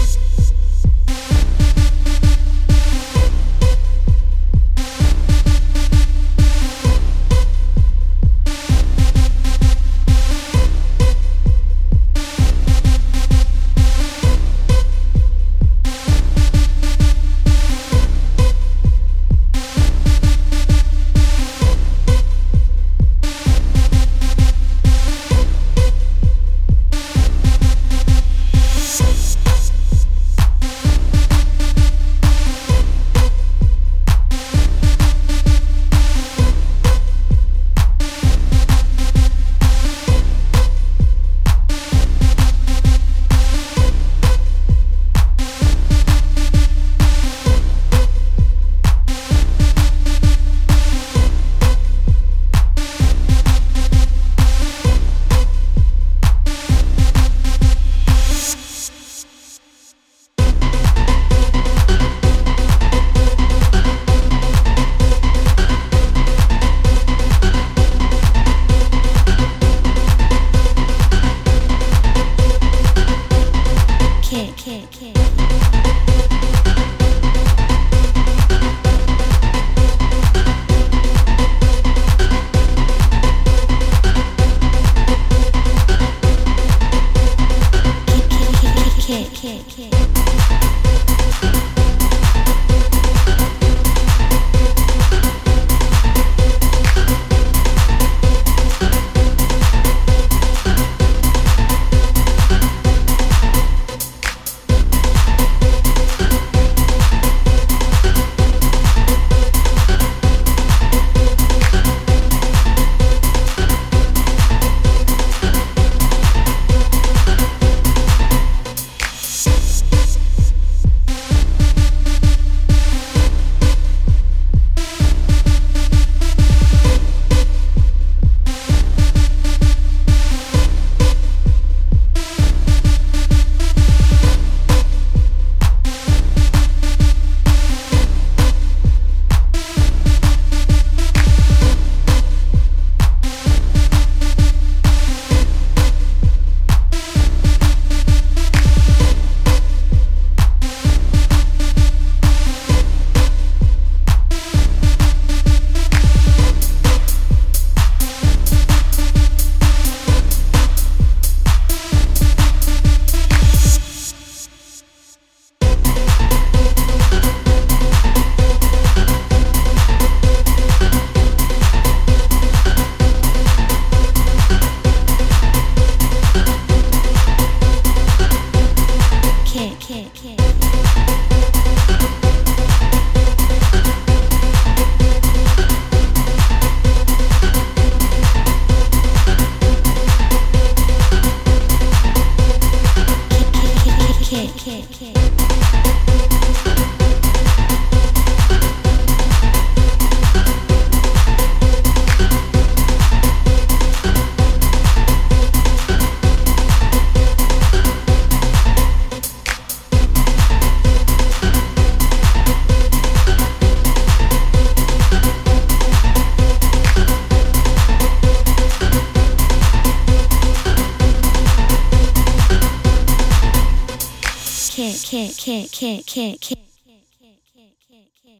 Peace. Can't, can't, can't, can't, can't, can't.